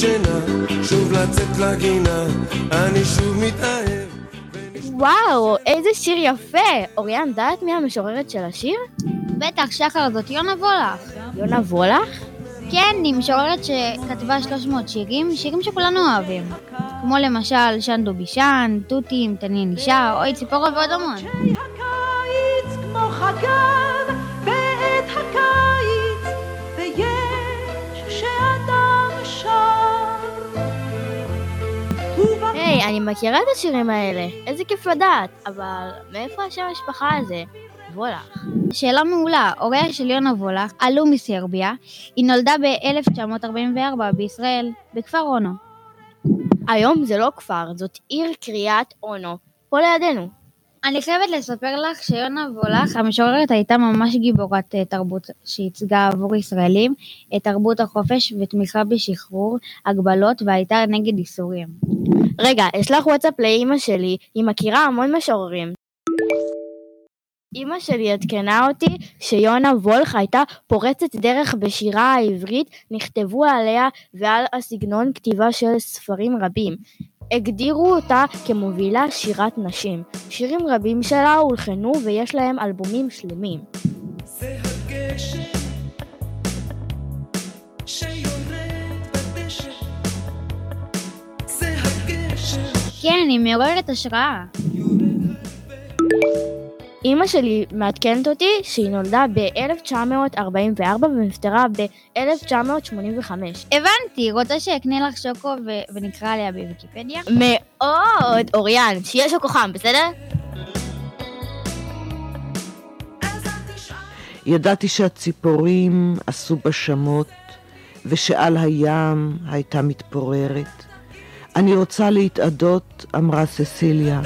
שינה, שוב לצאת לגינה, אני שוב מתאהב. וואו, איזה שיר יפה! אוריאן, דעת מי המשוררת של השיר? בטח, שחר, זאת יונה וולך. יונה וולך? כן, היא משוררת שכתבה 300 שירים, שירים שכולנו אוהבים. כמו למשל שנדו בישן, תותים, תנין אישה, אוי ציפורה ועוד המון. הקיץ אני מכירה את השירים האלה, איזה כיף לדעת, אבל מאיפה השם המשפחה הזה? וולך. שאלה מעולה, הוריה של יונה וולך עלו מסרביה, היא נולדה ב-1944 בישראל, בכפר אונו. היום זה לא כפר, זאת עיר קריית אונו, פה לידינו. אני חייבת לספר לך שיונה וולך, המשוררת הייתה ממש גיבורת אה, תרבות שייצגה עבור ישראלים את תרבות החופש ותמיכה בשחרור, הגבלות והייתה נגד איסורים. רגע, אשלח וואטסאפ לאימא שלי, היא מכירה המון משוררים. אמא שלי עדכנה אותי שיונה וולך הייתה פורצת דרך בשירה העברית, נכתבו עליה ועל הסגנון כתיבה של ספרים רבים. הגדירו אותה כמובילה שירת נשים. שירים רבים שלה הולחנו ויש להם אלבומים שלמים. זה הגשם כן, היא מעוררת השראה. אמא שלי מעדכנת אותי שהיא נולדה ב-1944 ונפטרה ב-1985. הבנתי, רוצה שאקנה לך שוקו ו- ונקרא עליה בוויקיפדיה? מאוד, אוריאן, שיהיה שוקו חם, בסדר? ידעתי שהציפורים עשו בשמות, ושעל הים הייתה מתפוררת. אני רוצה להתאדות, אמרה ססיליה.